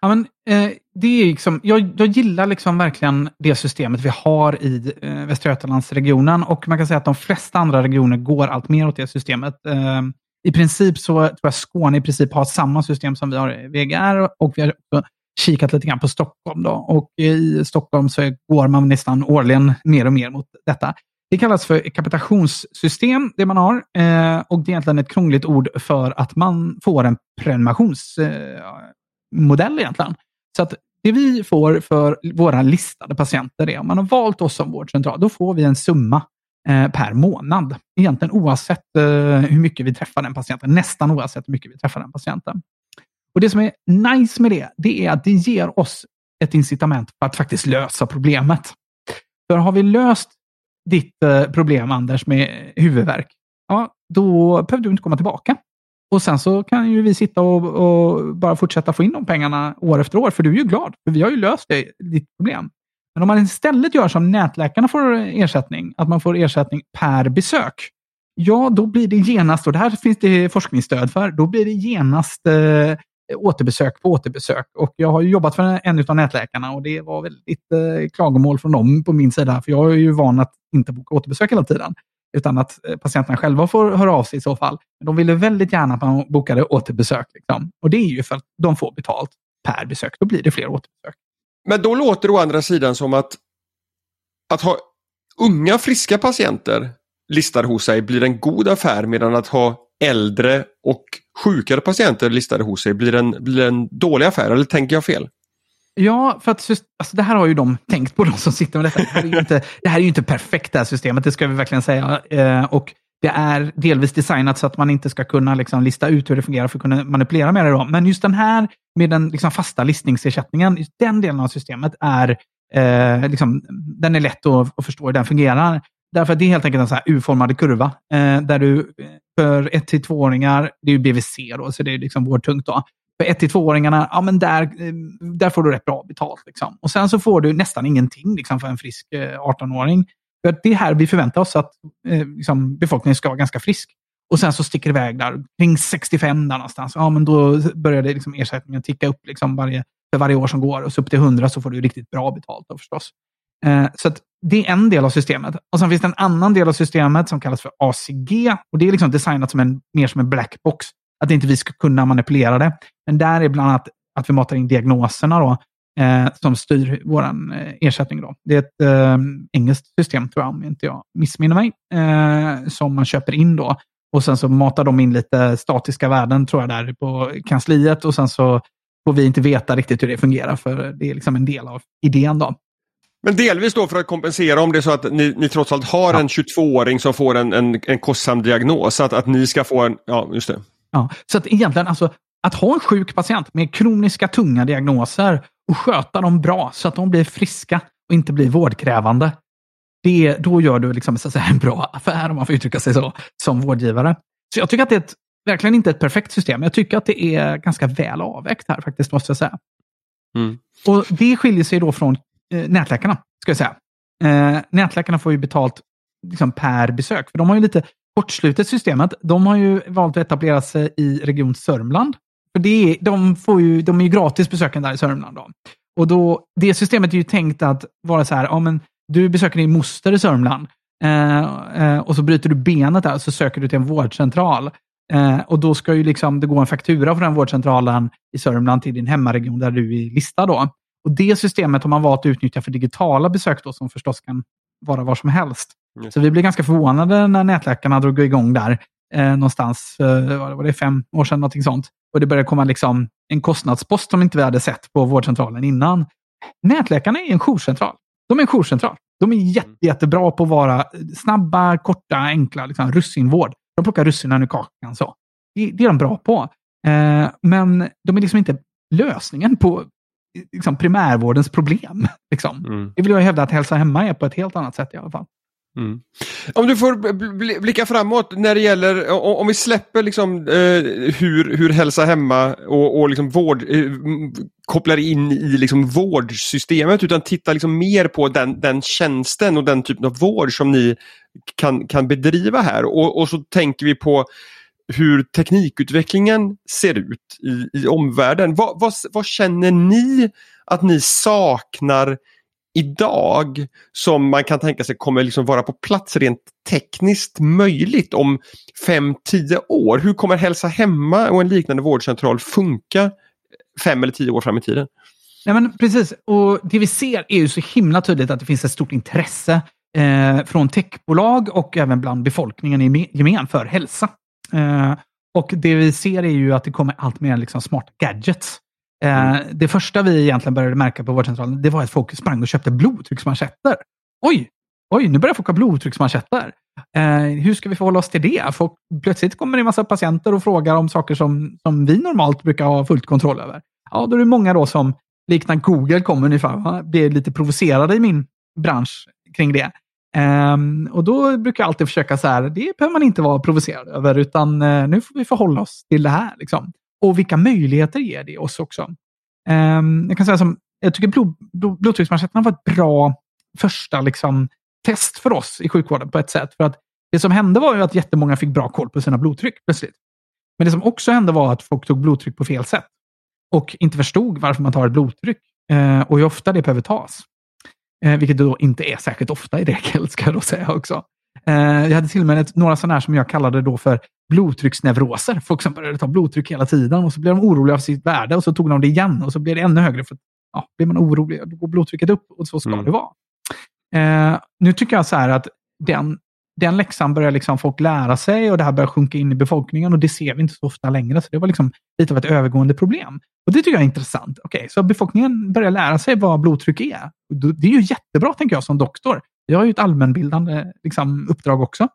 Ja, men, eh, det är liksom, jag, jag gillar liksom verkligen det systemet vi har i eh, Västra Götalandsregionen och man kan säga att de flesta andra regioner går allt mer åt det systemet. Eh, I princip så tror jag Skåne i princip har samma system som vi har i VGR och vi har kikat lite grann på Stockholm. Då. Och I Stockholm så går man nästan årligen mer och mer mot detta. Det kallas för kapitationssystem, det man har. Eh, och det är egentligen ett krångligt ord för att man får en prenumerations eh, modell egentligen. Så att det vi får för våra listade patienter är om man har valt oss som vårdcentral, då får vi en summa eh, per månad. Egentligen oavsett eh, hur mycket vi träffar den patienten. Nästan oavsett hur mycket vi träffar den patienten. Och Det som är nice med det, det är att det ger oss ett incitament för att faktiskt lösa problemet. För har vi löst ditt eh, problem, Anders, med huvudvärk, ja, då behöver du inte komma tillbaka. Och sen så kan ju vi sitta och, och, bara fortsätta få in de pengarna år efter år, för du är ju glad. För vi har ju löst det, ditt problem. Men om man istället gör som nätläkarna får ersättning, att man får ersättning per besök, ja, då blir det genast, och det här finns det forskningsstöd för, då blir det genast eh, återbesök på återbesök. Och jag har jobbat för en av nätläkarna och det var väldigt eh, klagomål från dem på min sida, för jag är ju van att inte boka återbesök hela tiden utan att eh, patienterna själva får höra av sig i så fall. de ville väldigt gärna att man bokade återbesök. Liksom. Och det är ju för att de får betalt per besök. Då blir det fler återbesök. Men då låter det å andra sidan som att att ha unga friska patienter listade hos sig blir en god affär medan att ha äldre och sjukare patienter listade hos sig blir en, blir en dålig affär. Eller tänker jag fel? Ja, för att alltså, det här har ju de tänkt på, (laughs) de som sitter med detta. Det här är ju inte, det här är ju inte perfekt det här systemet, det ska vi verkligen säga. Eh, och det är delvis designat så att man inte ska kunna liksom, lista ut hur det fungerar för att kunna manipulera med det. Då. Men just den här med den liksom, fasta listningsersättningen, den delen av systemet är, eh, liksom, den är lätt att, att förstå hur den fungerar. Därför att det är helt enkelt en så här U-formad kurva. Eh, där du eh, för 1-2-åringar, det är ju BVC då, så det är liksom vårdtungt då. För 1-2-åringarna, ja men där, eh, där får du rätt bra betalt. Liksom. Och sen så får du nästan ingenting liksom, för en frisk eh, 18-åring. För det är här vi förväntar oss att eh, liksom, befolkningen ska vara ganska frisk. Och sen så sticker det iväg där, kring 65 där någonstans. Ja, men då börjar det liksom ersättningen ticka upp liksom varje, för varje år som går. Och så upp till 100 så får du riktigt bra betalt då förstås. Eh, så det är en del av systemet. Och sen finns det en annan del av systemet som kallas för ACG. Och Det är liksom designat som en, mer som en black box. Att inte vi ska kunna manipulera det. Men där är bland annat att vi matar in diagnoserna då, eh, som styr vår eh, ersättning. Då. Det är ett eh, engelskt system, tror jag, om inte jag missminner mig, eh, som man köper in då. Och sen så matar de in lite statiska värden, tror jag, där på kansliet. Och sen så får vi inte veta riktigt hur det fungerar, för det är liksom en del av idén. då. Men delvis då för att kompensera om det är så att ni, ni trots allt har ja. en 22-åring som får en, en, en kostsam diagnos. Att, att ni ska få en, ja just det. Ja, så att egentligen alltså att ha en sjuk patient med kroniska tunga diagnoser och sköta dem bra så att de blir friska och inte blir vårdkrävande. Det, då gör du liksom, så en bra affär, om man får uttrycka sig så, som vårdgivare. Så jag tycker att det är ett, verkligen inte ett perfekt system. Jag tycker att det är ganska väl avvägt här faktiskt, måste jag säga. Mm. Och Det skiljer sig då från eh, nätläkarna, ska jag säga. Eh, nätläkarna får ju betalt liksom, per besök, för de har ju lite kortslutet systemet. De har ju valt att etablera sig i Region Sörmland för det, de, får ju, de är ju gratis besökande där i Sörmland. Då. Och då, det systemet är ju tänkt att vara så här, ja, men du besöker din moster i Sörmland eh, eh, och så bryter du benet där och så söker du till en vårdcentral. Eh, och då ska ju liksom det gå en faktura från den vårdcentralen i Sörmland till din hemmaregion där du är listad. Då. Och det systemet har man valt att utnyttja för digitala besök då, som förstås kan vara var som helst. Mm. Så vi blev ganska förvånade när nätläkarna drog igång där eh, någonstans, eh, var det fem år sedan, någonting sånt. Och det började komma liksom en kostnadspost som inte vi hade sett på vårdcentralen innan. Nätläkarna är en jourcentral. De är en jourcentral. De är jätte, jättebra på att vara snabba, korta, enkla liksom, russinvård. De plockar russinen ur kakan. Så. Det, det är de bra på. Eh, men de är liksom inte lösningen på liksom, primärvårdens problem. (laughs) Liksom. Mm. Det vill jag hävda att hälsa hemma är på ett helt annat sätt i alla fall. Mm. Om du får blicka framåt när det gäller, om vi släpper liksom, eh, hur, hur hälsa hemma och, och liksom vård, eh, kopplar in i liksom vårdsystemet utan tittar liksom mer på den, den tjänsten och den typen av vård som ni kan, kan bedriva här. Och, och så tänker vi på hur teknikutvecklingen ser ut i, i omvärlden. Vad, vad, vad känner ni att ni saknar idag som man kan tänka sig kommer liksom vara på plats rent tekniskt möjligt om 5-10 år? Hur kommer Hälsa Hemma och en liknande vårdcentral funka fem eller tio år fram i tiden? Nej, men precis, och det vi ser är ju så himla tydligt att det finns ett stort intresse eh, från techbolag och även bland befolkningen i gemen för hälsa. Eh, och det vi ser är ju att det kommer allt mer liksom smarta gadgets. Eh, mm. det första vi egentligen började märka på vårdcentralen, det var att folk sprang och köpte blodtrycksmanschetter. Oj, oj, nu börjar folk ha blodtrycksmanschetter. Eh, hur ska vi förhålla oss till det? Folk, plötsligt kommer det en massa patienter och frågar om saker som, som vi normalt brukar ha fullt kontroll över. Ja, då är det många då som liknande Google kommer ungefär, va? blir lite provocerade i min bransch kring det. Um, och då brukar jag alltid försöka så här, det behöver man inte vara provocerad över, utan uh, nu får vi förhålla oss till det här. Liksom. Och vilka möjligheter ger det oss också? Ehm, jag kan säga som, jag tycker blod, blod, blodtrycksmanschetterna var ett bra första liksom, test för oss i sjukvården på ett sätt. För att det som hände var ju att jättemånga fick bra koll på sina blodtryck plötsligt. Men det som också hände var att folk tog blodtryck på fel sätt och inte förstod varför man tar ett blodtryck eh, och hur ofta det behöver tas. Eh, vilket då inte är särskilt ofta i regel, ska jag då säga också. Eh, jag hade till och med några sådana här som jag kallade då för blodtrycksneuroser. Folk som började ta blodtryck hela tiden och så blev de oroliga för sitt värde och så tog de det igen och så blev det ännu högre. För, ja, blir man orolig, då går blodtrycket upp och så ska mm. det vara. Eh, nu tycker jag så här att den, den läxan börjar liksom folk lära sig och det här börjar sjunka in i befolkningen och det ser vi inte så ofta längre. Så det var liksom lite av ett övergående problem. Och Det tycker jag är intressant. Okej, okay, så befolkningen börjar lära sig vad blodtryck är. Det är ju jättebra, tänker jag, som doktor. Jag har ju ett allmänbildande liksom, uppdrag också.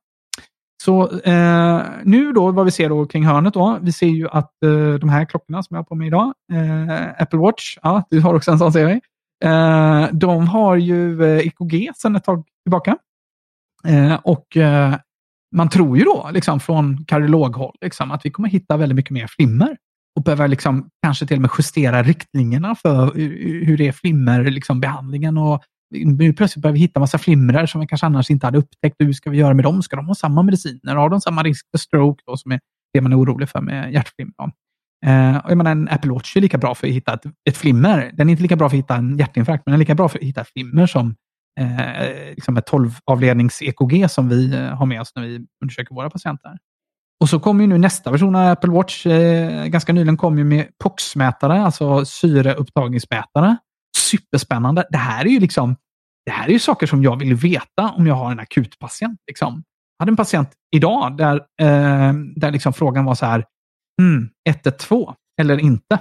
Så eh, nu då, vad vi ser då kring hörnet då. Vi ser ju att eh, de här klockorna som jag har på mig idag, eh, Apple Watch, ja, du har också en sån ser vi. Eh, de har ju EKG eh, sedan ett tag tillbaka. Eh, och eh, man tror ju då, liksom, från kardiologhåll, liksom, att vi kommer hitta väldigt mycket mer flimmer och behöver liksom, kanske till och med justera riktlinjerna för hur det är flimmerbehandlingen. Liksom, nu plötsligt börjar vi hitta massa flimrar som vi kanske annars inte hade upptäckt. Hur ska vi göra med dem? Ska de ha samma mediciner? Har de samma risk för stroke, då, som är det man är orolig för med hjärtflimmer? Eh, jag menar, en Apple Watch är lika bra för att hitta ett, ett, flimmer. Den är inte lika bra för att hitta en hjärtinfarkt, men den är lika bra för att hitta ett flimmer som eh, liksom ett 12-avlednings-EKG som vi eh, har med oss när vi undersöker våra patienter. Och så kommer ju nu nästa version av Apple Watch. Eh, ganska nyligen kom ju med POX-mätare, alltså syreupptagningsmätare. Superspännande. Det här är ju liksom det här är ju saker som jag vill veta om jag har en akutpatient. Liksom. Jag hade en patient idag där, eh, där liksom frågan var så här, mm, 112 eller inte.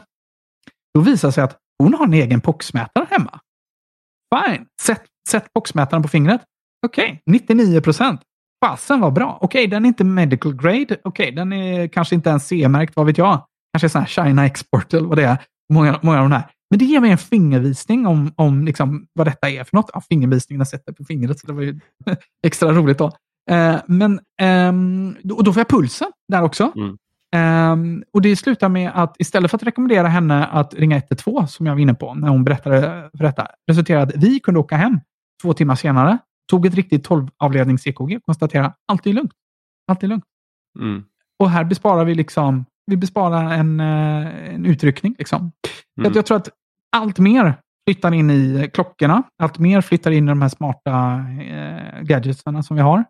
Då visar det sig att hon har en egen poxmätare hemma. Fine, sätt, sätt poxmätaren på fingret. Okej, okay. 99 procent. Fasen var bra. Okej, okay, den är inte medical grade. Okej, okay, den är kanske inte ens C-märkt, vad vet jag. Kanske sån här China Export eller vad det är. Många, många av de här. Men det ger mig en fingervisning om, om liksom vad detta är för något. Ja, fingervisningen jag sätter på fingret, så det var ju (laughs) extra roligt då. Eh, men, ehm, och då får jag pulsen där också. Mm. Um, och Det slutar med att istället för att rekommendera henne att ringa 112, som jag var inne på när hon berättade för detta, resulterade att vi kunde åka hem två timmar senare, tog ett riktigt 12-avlednings-EKG och konstaterade allt är lugnt. Allt är lugnt. Mm. Och här besparar vi liksom, vi besparar en, eh, en utryckning. Liksom. Mm. Jag tror att allt mer flyttar in i klockorna. Allt mer flyttar in i de här smarta eh, gadgetsarna som vi har.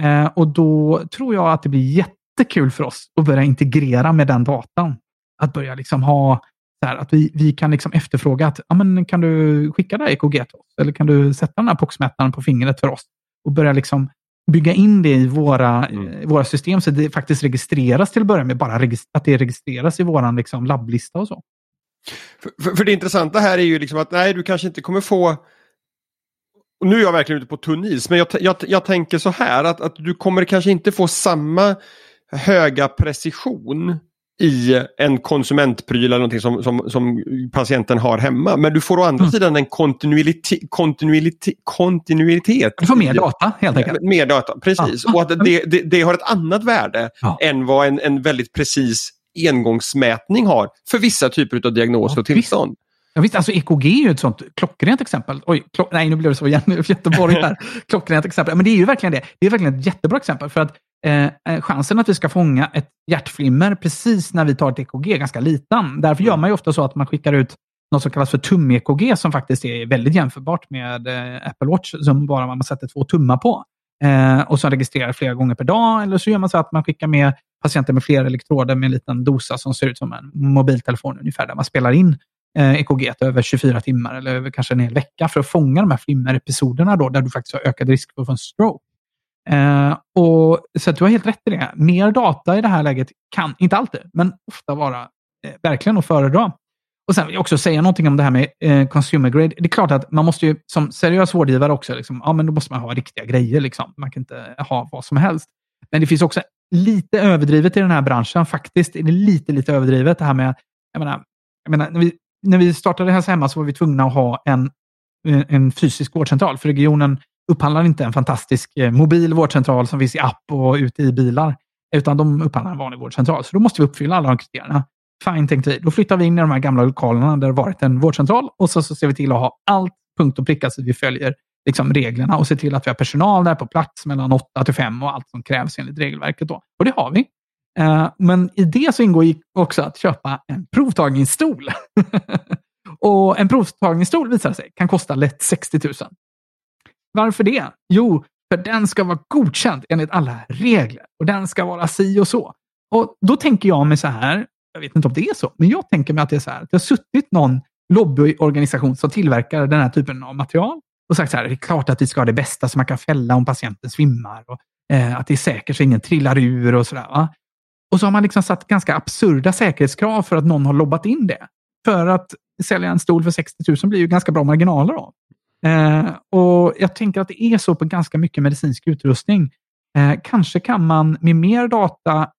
Eh, och då tror jag att det blir jätte jättekul för oss att börja integrera med den datan. Att börja liksom ha här, att vi, vi kan liksom efterfråga att ja, men kan du skicka det här EKG till oss? Eller kan du sätta den här poxmätaren på fingret för oss? Och börja liksom bygga in det i våra, mm. våra system så det faktiskt registreras till att börja med. Bara att det registreras i vår liksom, labblista och så. För, för, det intressanta här är ju liksom att nej, du kanske inte kommer få och nu är jag verkligen ute på tunn is, men jag, jag, jag tänker så här att, att du kommer kanske inte få samma höga precision i en konsumentpryl eller någonting som, som, som patienten har hemma. Men du får å andra mm. sidan en kontinuitet, kontinuitet, kontinuitet. Du får mer data helt enkelt. Mer data, precis. Ja. Och att det, det, det, har ett annat värde ja. än vad en, en väldigt precis engångsmätning har för vissa typer av diagnoser och tillstånd. Visst. Ja, visst, alltså EKG är ju ett sånt klockrent exempel. Oj, klock, nej nu blev det så. (laughs) Göteborg här. (laughs) klockrent exempel. Men det är ju verkligen det. Det är verkligen ett jättebra exempel. För att eh, eh, chansen att vi ska fånga ett hjärtflimmer precis när vi tar ett EKG är ganska liten. Därför gör mm. man ju ofta så att man skickar ut något som kallas för tum-EKG som faktiskt är väldigt jämförbart med eh, Apple Watch som bara man sätter två tummar på. Eh, och som registrerar flera gånger per dag. Eller så gör man så att man skickar med patienter med flera elektroder med en liten dosa som ser ut som en mobiltelefon ungefär, där man spelar in eh, EKG över 24 timmar eller över kanske en hel vecka för att fånga de här flimmerepisoderna då, där du faktiskt har ökad risk för att få en stroke. Eh, och, så att du har helt rätt i det. Mer data i det här läget kan, inte alltid, men ofta vara eh, verkligen att föredra. Och sen vill jag också säga någonting om det här med eh, consumer grade. Det är klart att man måste ju som seriös vårdgivare också, liksom, ja, men då måste man ha riktiga grejer. Liksom. Man kan inte ha vad som helst. Men det finns också lite överdrivet i den här branschen. Faktiskt är det lite, lite överdrivet det här med, jag menar, jag menar när, vi, när vi startade Hälsa Hemma så var vi tvungna att ha en, eh, en fysisk vårdcentral. För regionen upphandlar inte en fantastisk eh, mobil vårdcentral som finns i app och ute i bilar. Utan de upphandlar en vanlig vårdcentral. Så då måste vi uppfylla alla de kriterierna. Fine, tänkte vi. Då flyttar vi in i de här gamla lokalerna där det varit en vårdcentral och så, så ser vi till att ha allt punkt och pricka så att vi följer liksom, reglerna och se till att vi har personal där på plats mellan 8 till 5 och allt som krävs enligt regelverket. Då. Och det har vi. Eh, men i det så ingår också att köpa en provtagningsstol. (laughs) och en provtagningsstol visar sig kan kosta lätt 60 000. Varför det? Jo, för den ska vara godkänd enligt alla regler och den ska vara si och så. Och då tänker jag mig så här, jag vet inte om det är så, men jag tänker mig att det är så här, att det har suttit någon lobbyorganisation som tillverkar den här typen av material och sagt så här, det är klart att vi ska ha det bästa som man kan fälla om patienten svimmar och eh, att det är säkert så ingen trillar ur och sådär. Och så har man liksom satt ganska absurda säkerhetskrav för att någon har lobbat in det. För att sälja en stol för 60 000 blir ju ganska bra marginaler av. Eh, och Jag tänker att det är så på ganska mycket medicinsk utrustning. Eh, kanske kan man med mer data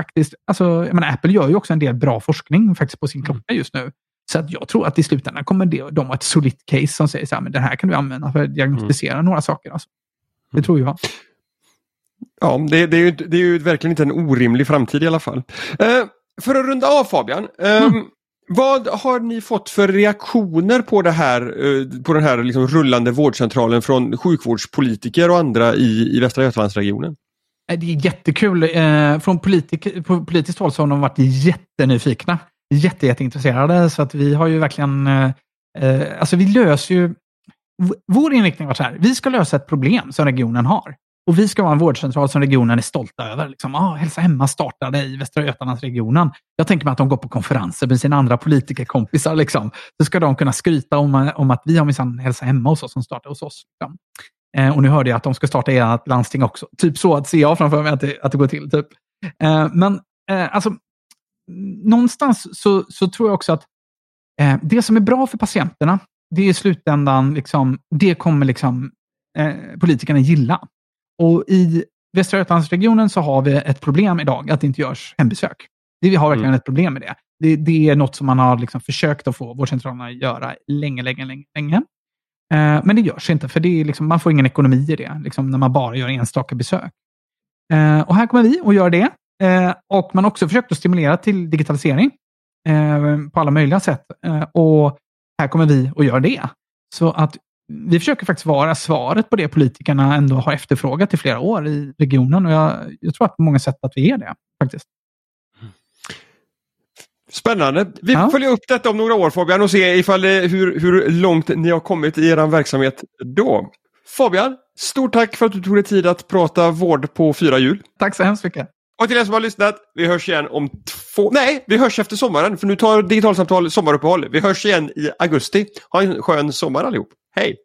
faktiskt, alltså, jag menar, Apple gör ju också en del bra forskning faktiskt på sin mm. klocka just nu. Så att jag tror att i slutändan kommer det, de ha ett solitt case som säger så här, men den här kan du använda för att diagnostisera mm. några saker. Alltså. Det tror jag. Ja, det, det, är ju, det är ju verkligen inte en orimlig framtid i alla fall. Eh, för att runda av Fabian. Eh, mm. Vad har ni fått för reaktioner på det här, eh, på den här liksom rullande vårdcentralen från sjukvårdspolitiker och andra i, i Västra Götalandsregionen? Eh, det är jättekul. Eh, från politik, på politiskt håll så har de varit jättenyfikna. Jätte, jätteintresserade. Så att vi har ju verkligen... Eh, eh, alltså vi löser ju... Vår inriktning har varit så här. Vi ska lösa ett problem som regionen har. Och vi ska vara en vårdcentral som regionen är stolta över. Liksom, ah, Hälsa Hemma startade i Västra Götalandsregionen. Jag tänker mig att de går på konferenser med sina andra politikerkompisar. Liksom. Så ska de kunna skryta om, om att vi har minsann Hälsa Hemma hos oss som startade hos oss. Liksom. Eh, och nu hörde jag att de ska starta i ert landsting också. Typ så att ser jag framför mig att det, att det går till. Typ. Eh, men eh, alltså, någonstans så, så tror jag också att eh, det som är bra för patienterna, det är i slutändan, liksom, det kommer liksom, eh, politikerna gilla. Och i Västra Götalandsregionen så har vi ett problem idag, att det inte görs hembesök. Vi har verkligen mm. ett problem med det. det. det. är något som man har liksom försökt att få vårdcentralerna att göra länge, länge, länge. länge. Eh, men det görs inte, för det är liksom, man får ingen ekonomi i det, liksom, när man bara gör enstaka besök. Eh, och här kommer vi och gör det. Eh, och man har också försökt att stimulera till digitalisering eh, på alla möjliga sätt. Eh, och här kommer vi och gör det. Så att vi försöker faktiskt vara svaret på det politikerna ändå har efterfrågat i flera år i regionen. Och jag, jag tror att på många sätt att vi är det. faktiskt. Spännande. Vi ja. följer upp detta om några år Fabian och se ifall hur, hur långt ni har kommit i er verksamhet då. Fabian, stort tack för att du tog dig tid att prata vård på fyra hjul. Tack så hemskt mycket. Och till er som har lyssnat, vi hörs igen om två... Nej, vi hörs efter sommaren för nu tar Digitalsamtal sommaruppehåll. Vi hörs igen i augusti. Ha en skön sommar allihop. Hej!